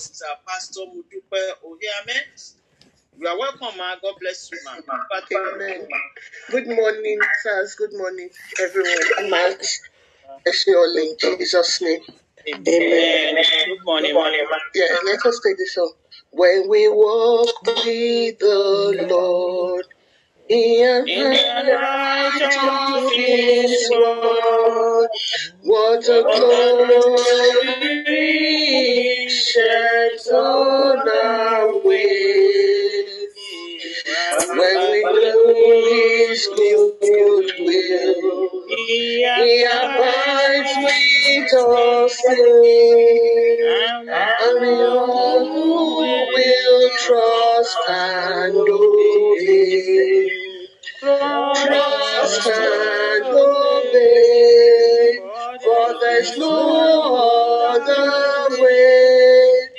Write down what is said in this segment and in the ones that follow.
Sister Pastor Mudupe Ohiame. You are welcome, ma. God bless you, ma. Amen. Good morning, sirs. Good morning, everyone. Man, bless you all in Jesus' name. Amen. Good morning, ma. Yeah, let us take this song. When we walk with the Lord, He In the light of His word, what a glory sheds on our way. When we know His goodwill, He He abides with us and we all will trust and obey. Trust and obey, for there's no other way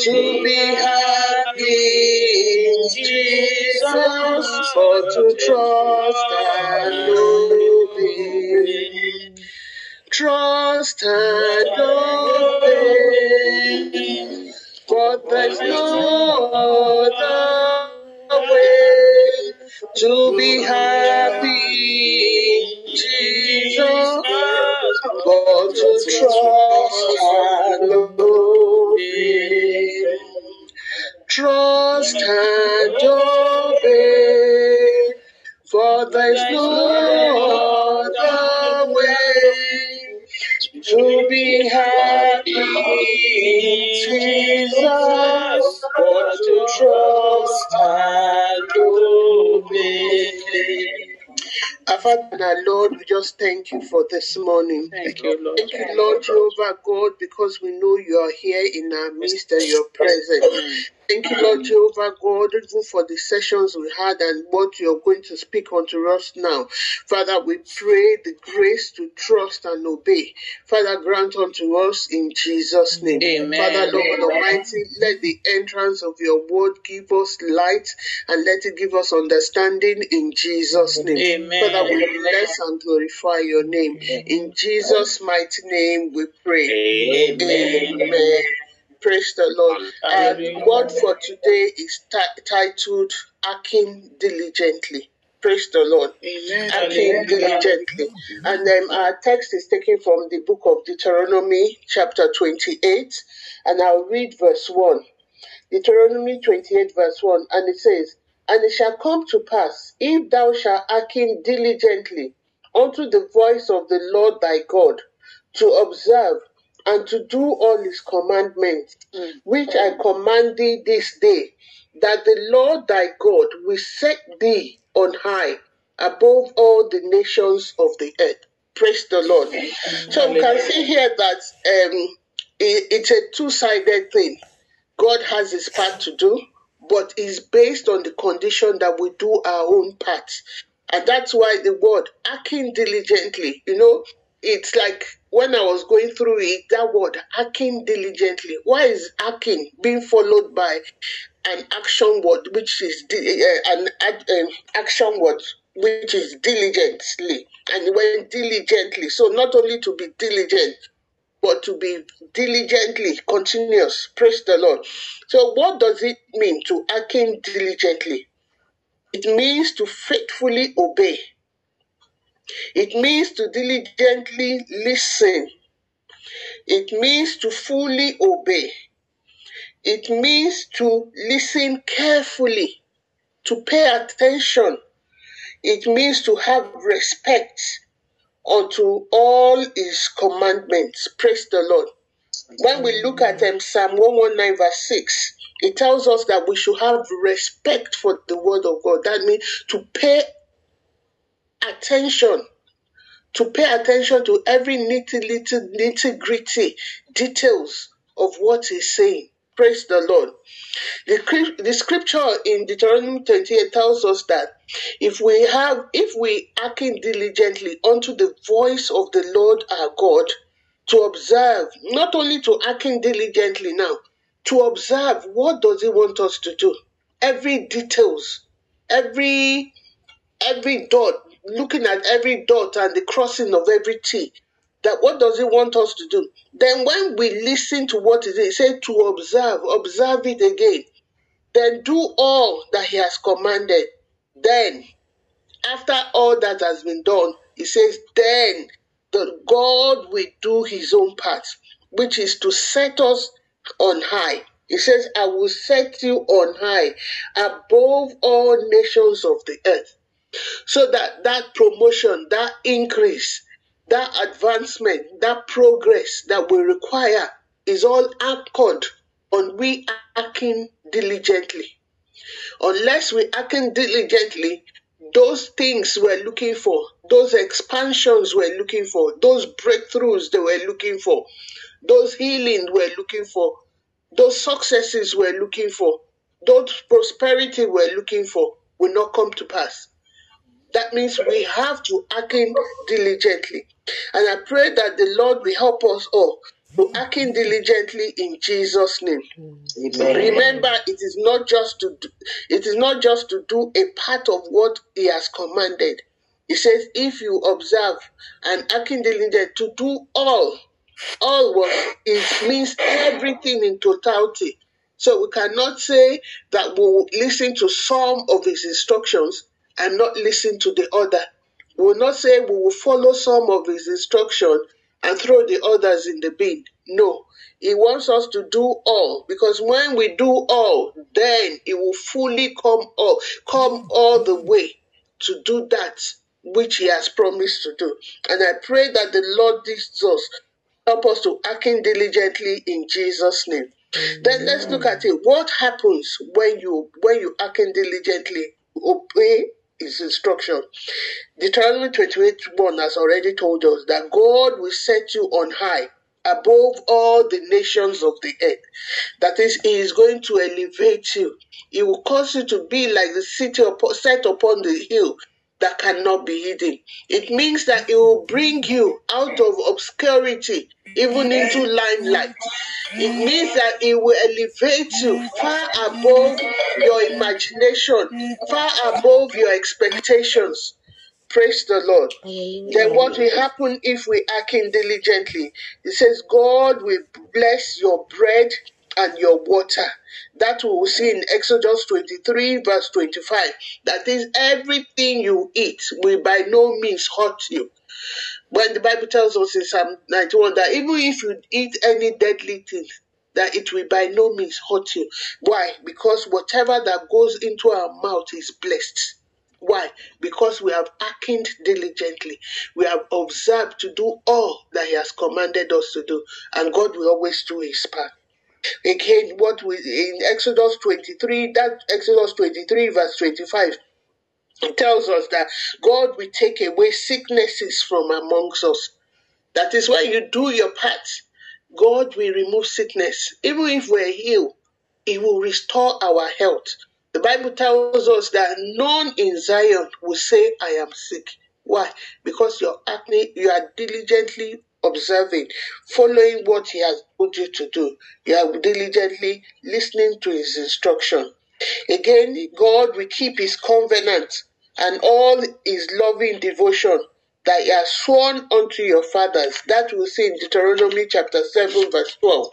to be happy in Jesus, but to trust and obey. Trust and Father Lord, we just thank you for this morning. Thank you, Lord. Thank you, Lord Jehovah God, because we know you are here in our midst and you're present. Thank you, Lord Jehovah God, even for the sessions we had and what you're going to speak unto us now. Father, we pray the grace to trust and obey. Father, grant unto us in Jesus' name. Amen. Father, Lord Almighty, let the entrance of your word give us light and let it give us understanding in Jesus' name. Amen. Father, we bless and glorify your name. In Jesus' mighty name we pray. Amen. Amen. Praise the Lord. And word for today is ti- titled Acting Diligently. Praise the Lord. Amen. Acting diligently. And um, our text is taken from the book of Deuteronomy, chapter 28. And I'll read verse 1. Deuteronomy 28, verse 1. And it says, And it shall come to pass, if thou shalt hearken diligently unto the voice of the Lord thy God, to observe and to do all his commandments, which I command thee this day, that the Lord thy God will set thee on high above all the nations of the earth. Praise the Lord. So we can see here that um, it- it's a two-sided thing. God has his part to do, but it's based on the condition that we do our own part. And that's why the word acting diligently, you know, it's like when I was going through it, that word acting diligently. Why is acting being followed by an action word, which is uh, an um, action word, which is diligently, and when diligently. So not only to be diligent, but to be diligently continuous. Praise the Lord. So, what does it mean to acting diligently? It means to faithfully obey. It means to diligently listen. It means to fully obey. It means to listen carefully, to pay attention. It means to have respect unto all his commandments. Praise the Lord. When we look at um, Psalm 119, verse 6, it tells us that we should have respect for the word of God. That means to pay attention, to pay attention to every nitty little nitty gritty details of what he's saying. Praise the Lord. The, the scripture in Deuteronomy 28 tells us that if we have, if we hearken diligently unto the voice of the Lord our God, to observe, not only to hearken diligently now, to observe what does he want us to do. Every details, every every dot, looking at every dot and the crossing of every T, that what does he want us to do? Then when we listen to what is it, say to observe, observe it again. Then do all that he has commanded. Then, after all that has been done, he says, then the God will do his own part, which is to set us on high. He says, I will set you on high above all nations of the earth. So that that promotion, that increase, that advancement, that progress that we require is all anchored on we acting diligently. Unless we acting diligently, those things we're looking for, those expansions we're looking for, those breakthroughs they we're looking for, those healing we're looking for, those successes we're looking for, those prosperity we're looking for will not come to pass. That means we have to act in diligently. And I pray that the Lord will help us all to act in diligently in Jesus' name. Amen. Remember, it is not just to do, it is not just to do a part of what He has commanded. He says, if you observe and act in diligently to do all, all what it means everything in totality. So we cannot say that we will listen to some of His instructions and not listen to the other. We will not say we will follow some of his instruction and throw the others in the bin. No, he wants us to do all because when we do all, then it will fully come all, come all the way to do that which he has promised to do. And I pray that the Lord Jesus help us to act diligently in Jesus' name. Then let's look at it. What happens when you when you act diligently, obey his instruction. Deuteronomy 28 1 has already told us that God will set you on high above all the nations of the earth. That is, He is going to elevate you. He will cause you to be like the city set upon the hill that cannot be hidden. It means that it will bring you out of obscurity, even into limelight. It means that it will elevate you far above your imagination, far above your expectations. Praise the Lord. Then what will happen if we act diligently? It says, God will bless your bread and your water. That we will see in Exodus 23, verse 25. That is, everything you eat will by no means hurt you. When the Bible tells us in Psalm 91 that even if you eat any deadly thing, that it will by no means hurt you. Why? Because whatever that goes into our mouth is blessed. Why? Because we have acted diligently. We have observed to do all that He has commanded us to do. And God will always do His part. Again, what we in Exodus 23, that Exodus 23, verse 25, it tells us that God will take away sicknesses from amongst us. That is why you do your part, God will remove sickness. Even if we're healed, He will restore our health. The Bible tells us that none in Zion will say, I am sick. Why? Because you're acting, you are diligently observing, following what He has put you to do. You are diligently listening to His instruction. Again, God will keep His covenant and all His loving devotion that He has sworn unto your fathers. That we see in Deuteronomy chapter 7, verse 12.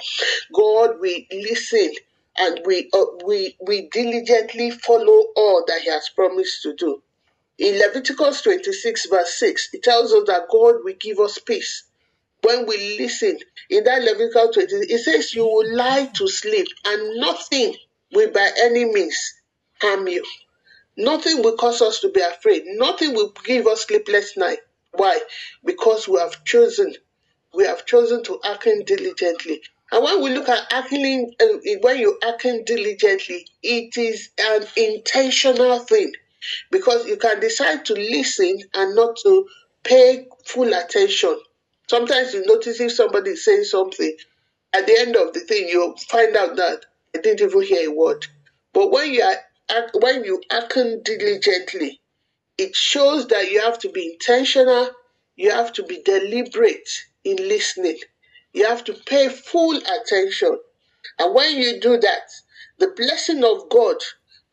God will listen and we, uh, we, we diligently follow all that He has promised to do. In Leviticus 26, verse 6, it tells us that God will give us peace when we listen in that Leviticus 20, it says you will lie to sleep and nothing will by any means harm you. Nothing will cause us to be afraid. Nothing will give us sleepless night. Why? Because we have chosen, we have chosen to act diligently. And when we look at acting, uh, when you acting diligently, it is an intentional thing because you can decide to listen and not to pay full attention. Sometimes you notice if somebody is saying something, at the end of the thing, you find out that I didn't even hear a word. But when you are when you act diligently, it shows that you have to be intentional, you have to be deliberate in listening, you have to pay full attention. And when you do that, the blessing of God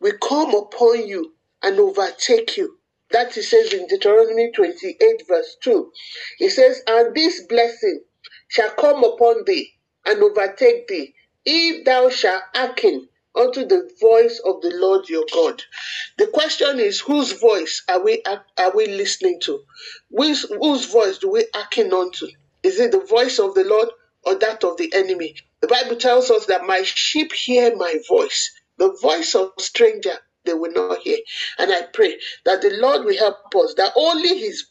will come upon you and overtake you That he says in Deuteronomy 28, verse 2. He says, And this blessing shall come upon thee and overtake thee, if thou shalt hearken unto the voice of the Lord your God. The question is, whose voice are we are we listening to? Whose, whose voice do we hearken unto? Is it the voice of the Lord or that of the enemy? The Bible tells us that my sheep hear my voice. The voice of a stranger they will not hear. And I pray that the Lord will help us, that only his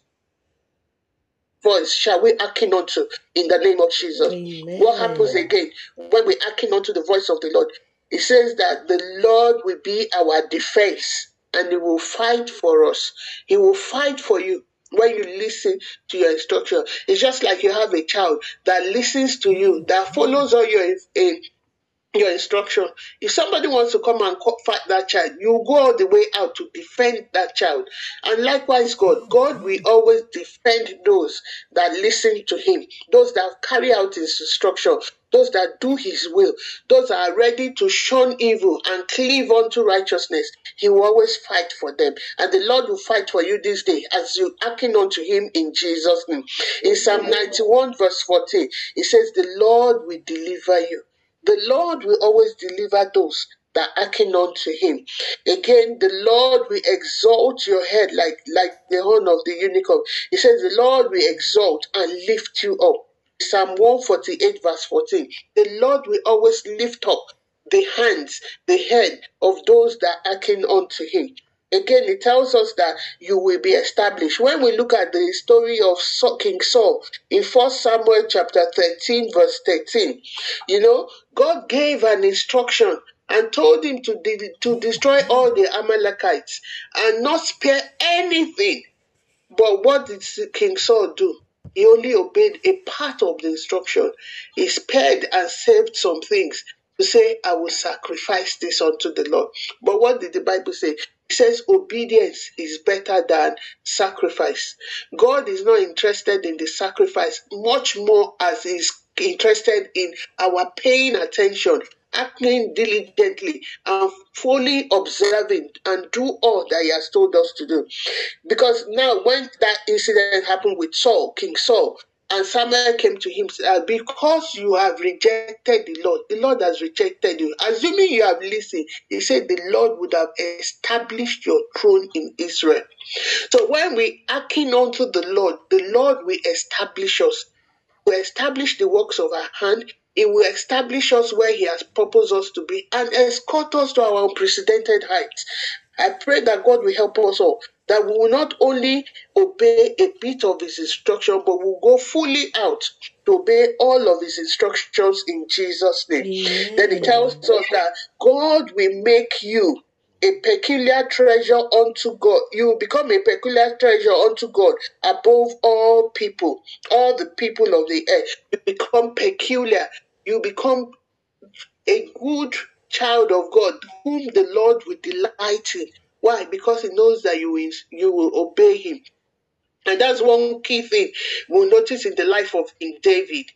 voice shall we hearken unto in the name of Jesus. Amen. What happens again when we hearken unto the voice of the Lord? It says that the Lord will be our defense and he will fight for us. He will fight for you when you listen to your instruction. It's just like you have a child that listens to you, that follows all your your instruction. If somebody wants to come and fight that child, you go all the way out to defend that child. And likewise, God, God will always defend those that listen to Him, those that carry out His instruction, those that do His will, those that are ready to shun evil and cleave unto righteousness. He will always fight for them. And the Lord will fight for you this day as you hearken unto Him in Jesus' name. In Psalm 91, verse 14, it says, The Lord will deliver you. The Lord will always deliver those that hearken unto him. Again, the Lord will exalt your head like, like the horn of the unicorn. He says, The Lord will exalt and lift you up. Psalm 148, verse 14. The Lord will always lift up the hands, the head of those that hearken unto him. Again, it tells us that you will be established. When we look at the story of King Saul in 1 Samuel chapter 13, verse 13, you know, God gave an instruction and told him to, de- to destroy all the Amalekites and not spare anything. But what did King Saul do? He only obeyed a part of the instruction. He spared and saved some things to say, I will sacrifice this unto the Lord. But what did the Bible say? Says obedience is better than sacrifice. God is not interested in the sacrifice much more as He's interested in our paying attention, acting diligently, and fully observing and do all that He has told us to do. Because now, when that incident happened with Saul, King Saul, and Samuel came to him, uh, because you have rejected the Lord, the Lord has rejected you. Assuming you have listened, he said the Lord would have established your throne in Israel. So when we hearken unto the Lord, the Lord will establish us, will establish the works of our hand. He will establish us where He has purposed us to be and escort us to our unprecedented heights. I pray that God will help us all that we will not only obey a bit of his instruction, but we'll go fully out to obey all of his instructions in Jesus' name. Amen. Then he tells us that God will make you a peculiar treasure unto God. You will become a peculiar treasure unto God above all people, all the people of the earth. You become peculiar. You become a good child of God, whom the Lord will delight in. Why? Because he knows that you will, you will obey him. And that's one key thing we'll notice in the life of King David.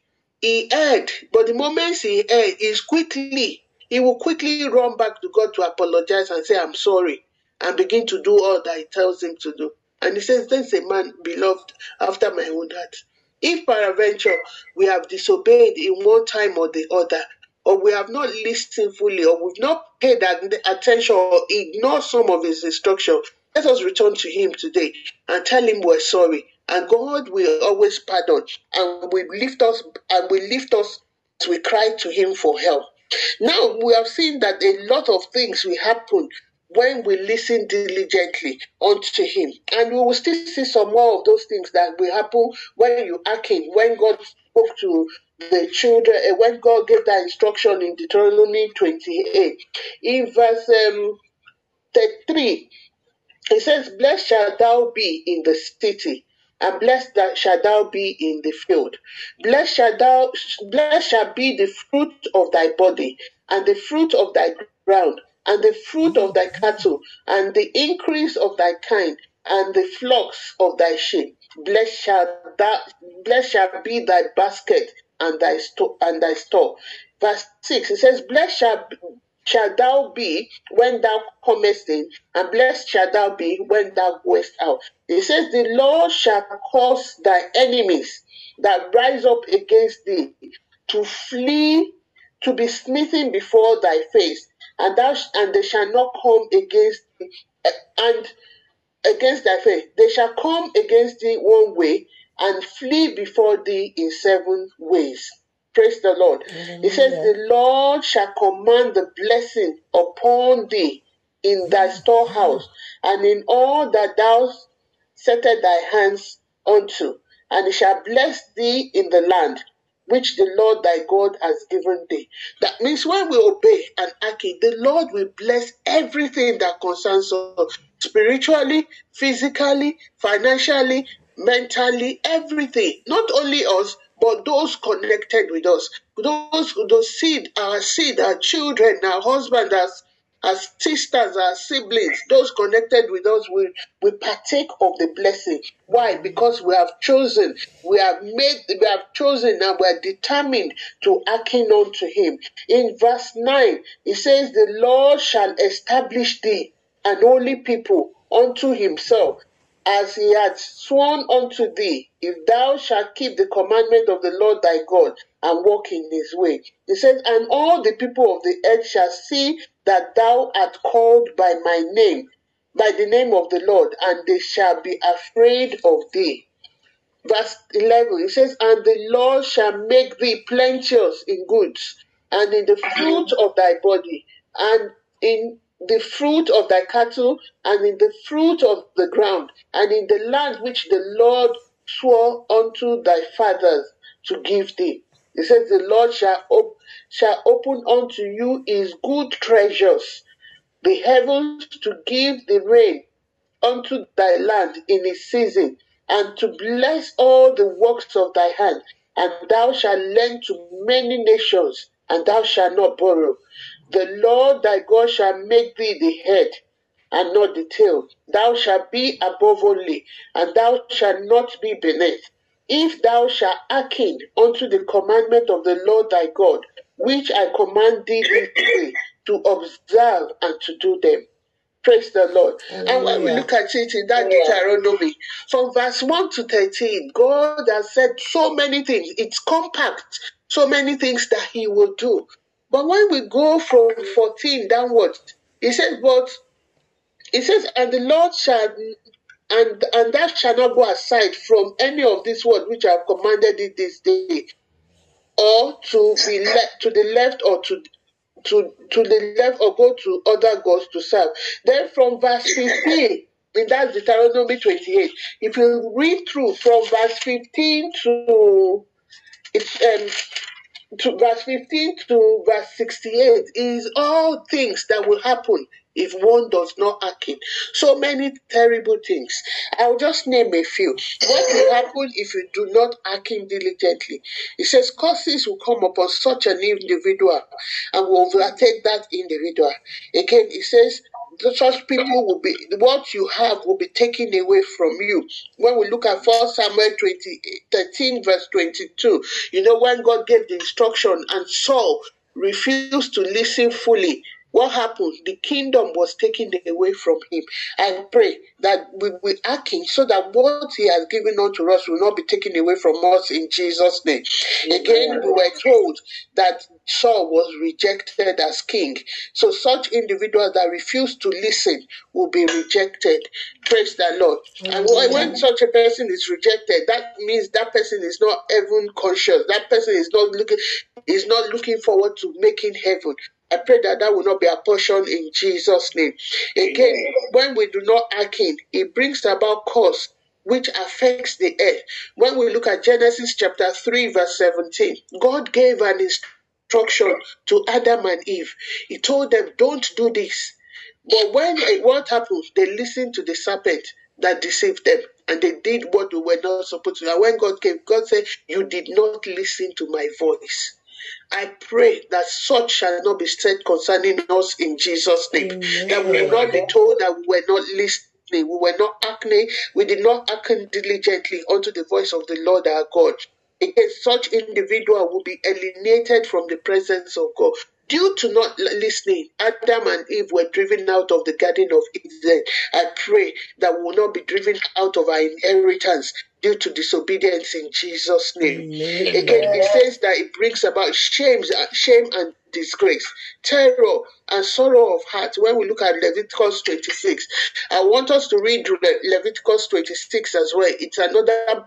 He erred, but the moment he erred, is quickly, he will quickly run back to God to apologize and say, I'm sorry, and begin to do all that he tells him to do. And he says, There's a man beloved after my own heart. If peradventure we have disobeyed in one time or the other, or we have not listened fully, or we've not paid attention or ignored some of his instruction, let us return to him today and tell him we're sorry. And God will always pardon and will lift us and will lift us as we cry to him for help. Now we have seen that a lot of things will happen when we listen diligently unto him. And we will still see some more of those things that will happen when you hearken, when God spoke to the children, uh, when God gave that instruction in Deuteronomy 28, in verse um, 3, it says, Blessed shall thou be in the city, and blessed that shall thou be in the field. Blessed shall thou, blessed shall be the fruit of thy body, and the fruit of thy ground, and the fruit of thy cattle, and the increase of thy kind, and the flocks of thy sheep. Blessed shall that blessed shall be thy basket and thy store and thy store. Verse 6 it says, Blessed shall thou be when thou comest in, and blessed shalt thou be when thou goest out. It says, The Lord shall cause thy enemies that rise up against thee to flee, to be smitten before thy face, and thou and they shall not come against thee, eh, and against thy face. They shall come against thee one way and flee before thee in seven ways. Praise the Lord. He says, The Lord shall command the blessing upon thee in thy mm. storehouse and in all that thou settest thy hands unto, and he shall bless thee in the land which the Lord thy God has given thee. That means when we obey and act, the Lord will bless everything that concerns us spiritually, physically, financially, mentally, everything. Not only us, but those connected with us, those those seed, our seed, our children, our husband, our, our sisters, our siblings, those connected with us will, will partake of the blessing. Why? Because we have chosen, we have made, we have chosen and we are determined to hearken unto him. In verse 9, it says, The Lord shall establish thee an holy people unto himself as he had sworn unto thee, if thou shalt keep the commandment of the Lord thy God and walk in his way. He says, And all the people of the earth shall see that thou art called by my name, by the name of the Lord, and they shall be afraid of thee. Verse 11, it says, And the Lord shall make thee plenteous in goods, and in the fruit of thy body, and in the fruit of thy cattle, and in the fruit of the ground, and in the land which the Lord swore unto thy fathers to give thee. He says, The Lord shall, op- shall open unto you his good treasures, the heavens to give the rain unto thy land in its season, and to bless all the works of thy hand. And thou shalt lend to many nations, and thou shalt not borrow. The Lord thy God shall make thee the head and not the tail. Thou shalt be above only, and thou shalt not be beneath. If thou shalt hearken unto the commandment of the Lord thy God, which I command thee this day, to observe and to do them. Praise the Lord. And when we look at it in that Deuteronomy, from verse 1 to 13, God has said so many things. It's compact, so many things that He will do. But when we go from 14 downwards, He says, But He says, And the Lord shall and and that shall not go aside from any of these words which I have commanded it this day, or to be left to the left or to to to the left or go to other gods to serve. Then from verse 15, in that Deuteronomy 28, if you read through from verse 15 to it's um to verse 15 to verse 68 is all things that will happen if one does not hearken. So many terrible things. I'll just name a few. What will happen if you do not hearken diligently? It says curses will come upon such an individual and will overtake that individual. Again, it says such people will be what you have will be taken away from you. When we look at 1 Samuel 20, 13, verse 22, you know, when God gave the instruction and Saul refused to listen fully, what happened? The kingdom was taken away from him. I pray that we will hearken so that what he has given unto us will not be taken away from us in Jesus' name. Again, we were told that Saul was rejected as king. So such individuals that refuse to listen will be rejected. Praise the Lord. And when, such a person is rejected, that means that person is not heaven conscious. That person is not looking is not looking forward to making heaven. I pray that that will not be a portion in Jesus' name. Again, when we do not act in, it brings about cause which affects the earth. When we look at Genesis chapter 3, verse 17, God gave an instruction to Adam and Eve. He told them, Don't do this. But when eh, what happened, they listened to the serpent that deceived them and they did what they were not supposed to. And when God came, God said, You did not listen to my voice. I pray that such shall not be said concerning us in Jesus' name. Amen. That we will not be told that we were not listening, we were not acting, we did not hearken diligently unto the voice of the Lord our God. Again, such individual will be alienated from the presence of God. due to not listening, Adam and Eve were driven out of the Garden of Eden. I pray that we will not be driven out of our inheritance due to disobedience in Jesus' name. Amen. Again, it says that it brings about shame, uh, shame and disgrace, terror and sorrow of heart. When we look at Leviticus 26, I want us to read Le- Leviticus 26 as well. It's another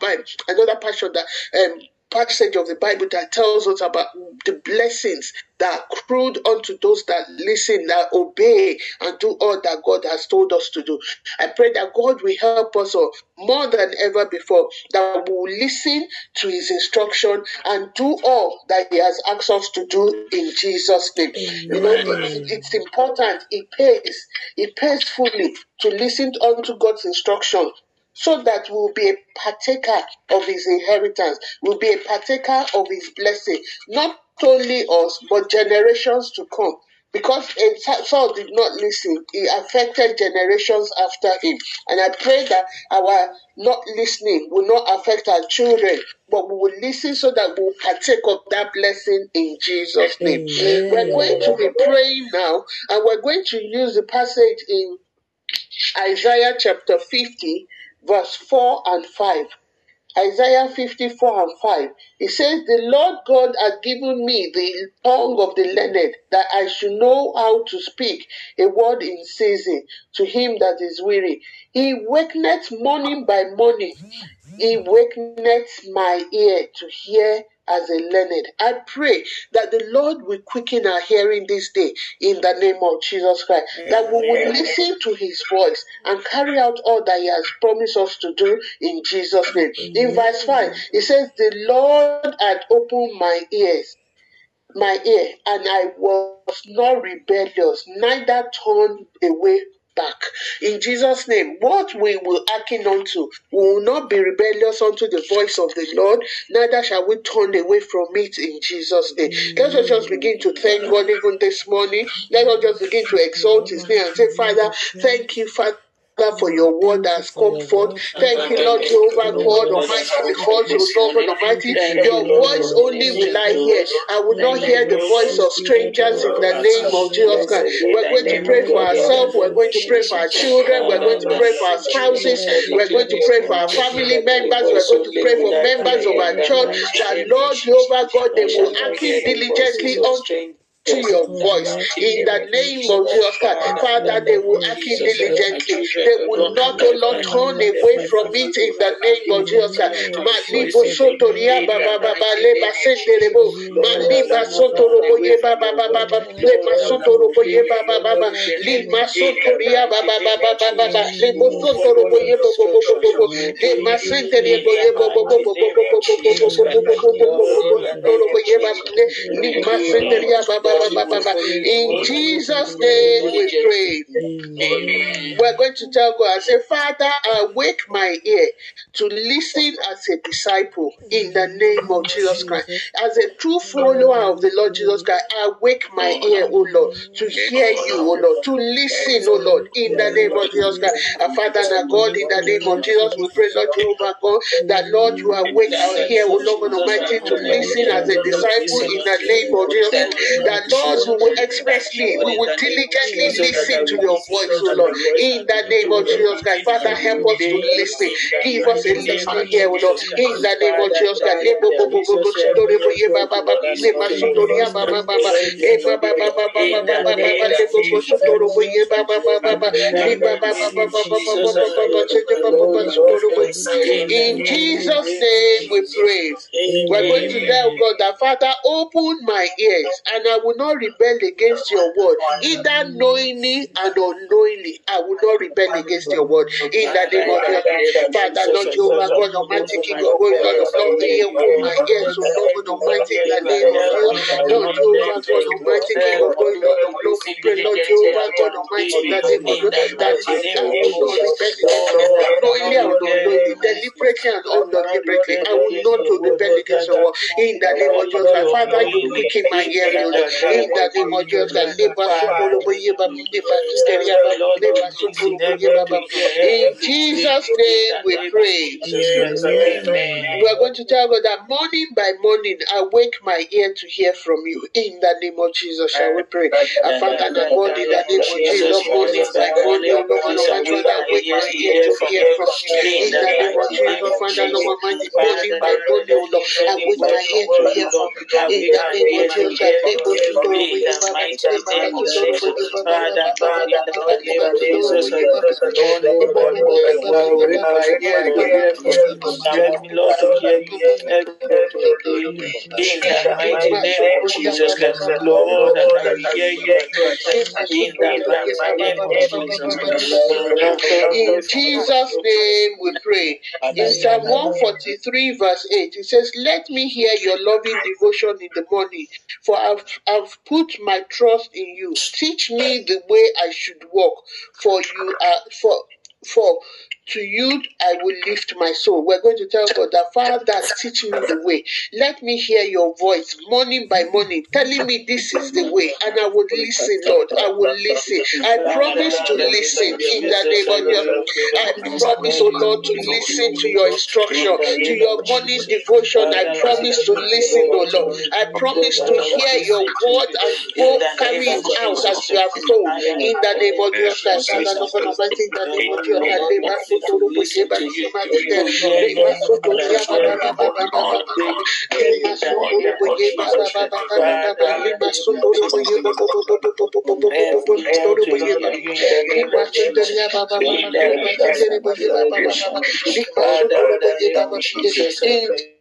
another passion that um, passage of the Bible that tells us about the blessings that accrued unto those that listen, that obey, and do all that God has told us to do. I pray that God will help us all more than ever before, that we will listen to His instruction and do all that He has asked us to do in Jesus' name. You know, it's, it's important. It pays. It pays fully to listen unto God's instruction so that we'll be a partaker of his inheritance, we'll be a partaker of his blessing, not only us, but generations to come. Because Saul did not listen, he affected generations after him. And I pray that our not listening will not affect our children, but we will listen so that we will partake of that blessing in Jesus' name. Amen. We're going to be praying now, and we're going to use the passage in Isaiah chapter 50, verse 4 and 5. Isaiah 54 and 5. It says, The Lord God has given me the tongue of the learned, that I should know how to speak a word in season to him that is weary. He wakeneth morning by morning. He wakeneth my ear to hear as a learned. I pray that the Lord will quicken our hearing this day in the name of Jesus Christ, that we will listen to his voice and carry out all that he has promised us to do in Jesus' name. In verse 5, it says, The Lord had opened my ears. My ear, and I was not rebellious, neither turned away back. In Jesus' name, what we will hearken unto, we will not be rebellious unto the voice of the Lord, neither shall we turn away from it in Jesus' name. Let us just begin to thank God even this morning. Let us just begin to exalt his name and say, Father, thank you, Father. For your word that has come forth. Thank you, Lord Jehovah God Almighty, because you God Almighty, your voice only will I hear. I will not hear the voice of strangers in the name of Jesus Christ. We're going to pray for ourselves, we're going to pray for our children, we're going to pray for our spouses, we're going to pray for our family members, we're going to pray for members of our church, that Lord Jehovah God, they will hearken diligently unto to your voice in the name of Jesus Christ. Father, they will hearken diligently. They will not, oh Lord, turn away from it in the name of Jesus Christ. Baba baba leba. Maliba ye baba baba baba ye baba baba lima baba baba baba baba lebo ye ye senderia baba in Jesus' name we pray. We're going to tell God, I say, Father, awake my ear to listen as a disciple in the name of Jesus Christ. As a true follower of the Lord Jesus Christ, I awake my ear, O Lord, to hear you, O Lord, to listen, O Lord, in the name of Jesus Christ. Our Father and God, in the name of Jesus, we pray, Lord Jehovah God, that Lord, you awake our ear, O Lord Almighty, to listen as a disciple in the name of Jesus. That Lord, we will expressly, we will diligently listen to your voice, O Lord. In the name of Jesus Christ, Father, help us to listen. Give us a listening ear, O Lord. In the name of Jesus Christ. In Jesus' name we pray. We're going to tell God that Father, open my ears and I will not rebel against your word, either knowingly and unknowingly. I will not rebel against your word. In the name of Jesus, Father, Lord Jehovah, God Almighty, King of glory, Lord of Lord, hear open my ears, O Lord God Almighty, in the name of Jesus, Lord Jehovah, God Almighty, King of glory, Lord of Lord, pray, Lord Jehovah, God Almighty, in the name of Jesus, that I will not rebel against your word, knowingly and unknowingly, deliberately and undeliberately. I will not rebel against your word. In the name of Jesus, Father, you quicken my hearing. In the name of Jesus, Leba Sukolo Boyeba, Leba Kisteria, Leba Sukolo Boyeba. In Jesus' name we pray. We are going to tell God that morning by morning, I wake my ear to hear from you. In the name of Jesus, shall we pray? And Father, the God, in the name of Jesus, morning by morning, oh Lord, no matter what, I wake my ear to hear from you. In the name of Jesus, Father, no matter morning by morning, oh Lord, I wake my ear to hear from you. In the name of Jesus, The Lord, to hear you. In the mighty name of Jesus Lord, I hear you. In the mighty name of Jesus. In Jesus' name we pray. In Psalm 143, verse 8, it says, Let me hear your loving devotion in the morning, for I've, I've put my trust in you. Teach me the way I should walk, for you are for for to you I will lift my soul. We're going to tell God that Father, teach me the way. Let me hear your voice morning by morning, telling me this is the way, and I will listen, Lord. I will listen. I promise to listen in the name of Jesus. I promise, oh Lord, to listen to your instruction, to your morning devotion. I promise to listen, oh Lord. I promise to hear your word and go carry it out as you have told. In the name of your Christ, Father, Lord, God Almighty, in the name of Jesus, In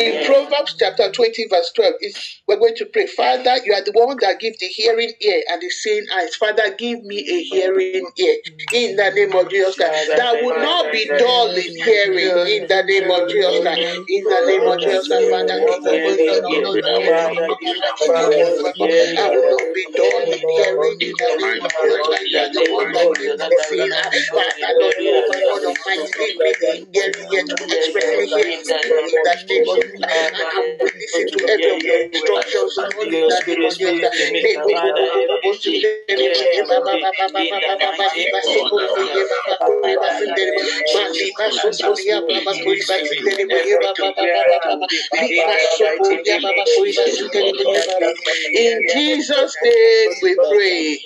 In Proverbs chapter 20, verse 12, is we're going to pray, Father, you are the one that gives the hearing ear and the seeing eyes. Father, give me a hearing ear in the name of Jesus Christ. That will not be dull in hearing in the name of Jesus Christ. In the name of Jesus Christ, Father, give me hearing I will not be dull in hearing in the name of Jesus Christ. You are the one that gives the seeing eyes. Father, Lord, you are the one of. The hearing ear to expressly hear in the name of will In Jesus' name we pray.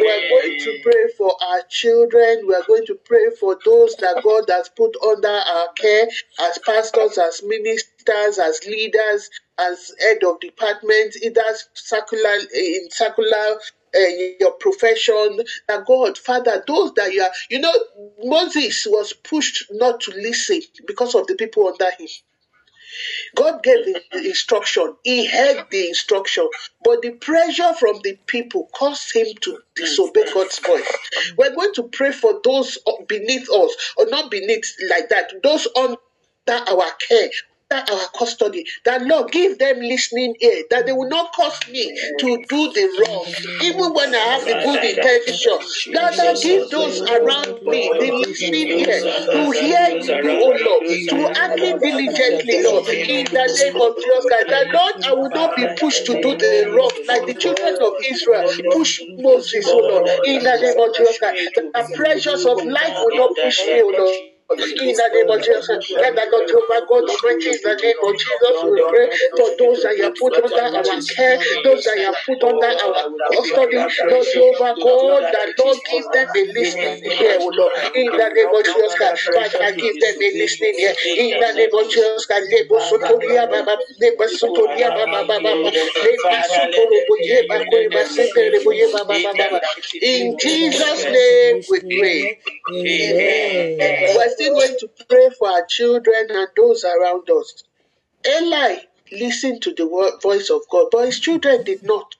We are going to pray for our children. We are going to pray for those that God has put under our care as pastors, as ministers, as leaders, as head of department, either circular in circular uh, your profession that God, Father, those that you are, you know, Moses was pushed not to listen because of the people under him. God gave the instruction, he heard the instruction, but the pressure from the people caused him to disobey God's voice. We're going to pray for those beneath us, or not beneath like that, those under our care, that our custody. That Lord give them listening ear, that they will not cause me to do the wrong, even when I have the good intention. That I give those around me the listening ear to hear you, oh Lord, to act diligently, Lord, in the name of Jesus Christ. That Lord, I will not be pushed to do the wrong, like the children of Israel pushed Moses, oh Lord, in the name of Jesus Christ. The pressures of life will not push me, oh Lord in the name of Jesus. Let the Lord Jehovah God Almighty, in the name of Jesus, we pray for those that you have put under our care, those that you have put under our custody, Lord Jehovah God, that Lord give them a listening ear, oh Lord, in the name of Jesus Christ. Father, give them a listening ear, in the name of Jesus Christ. Lebo sotoria baba, lebo sotoria baba baba, lebo sotoro boye bakoye basente boye baba baba. In Jesus' name we pray. Amen. Still going to pray for our children and those around us. Eli listened to the voice of God, but his children did not.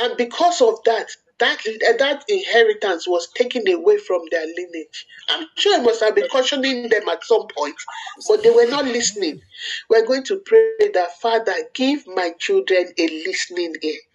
And because of that, that, eh, that inheritance was taken away from their lineage. I'm sure he must have been cautioning them at some point, but they were not listening. We're going to pray that, Father, give my children a listening ear.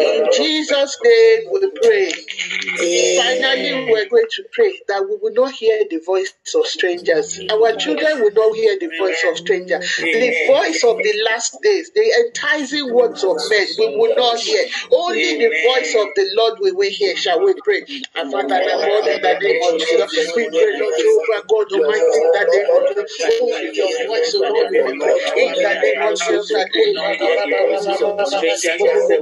In Jesus name. We pray. Finally, we're going to pray that we will not hear the voice of strangers. Our children will not hear the voice of strangers. The voice of the last days, the enticing words of men, we will not hear. Only the voice of the Lord we will hear. Shall we pray? And Father, Lord, in the name of Jesus, we pray, Lord Jehovah God Almighty, in the name of Jesus, oh, only your voice heard. In the name of Jesus,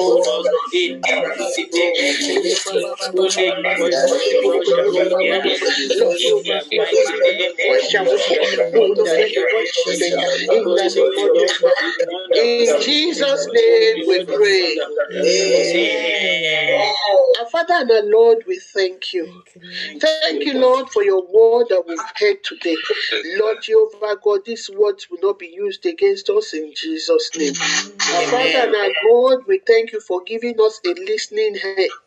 in Jesus. In Jesus' name we pray. Amen. Our Father and our Lord, we thank you. Thank you, Lord, for your word that we've heard today. Lord Jehovah God, these words will not be used against us in Jesus' name. Our Father and our God, we thank you for giving us a listening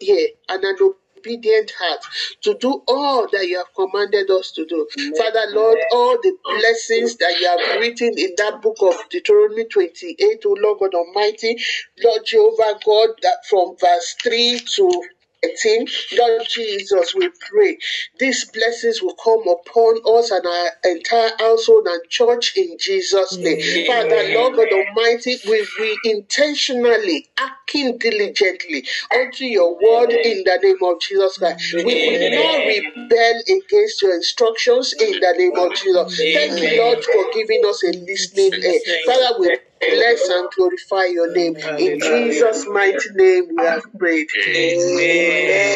ear and an obedient heart to do all that you have commanded us to do. Father, Lord, all the blessings that you have written in that book of Deuteronomy 28, O Lord God Almighty, Lord Jehovah God, that from verse 3 to 18, Lord Jesus, we pray these blessings will come upon us and our entire household and church in Jesus' name. Father, Lord God Almighty, we, we intentionally acting diligently unto your word in the name of Jesus Christ. We will not rebel against your instructions in the name of Jesus. Thank you, Lord, for giving us a listening ear. Father, we bless and glorify your name. In Jesus' mighty name we have prayed. Amen.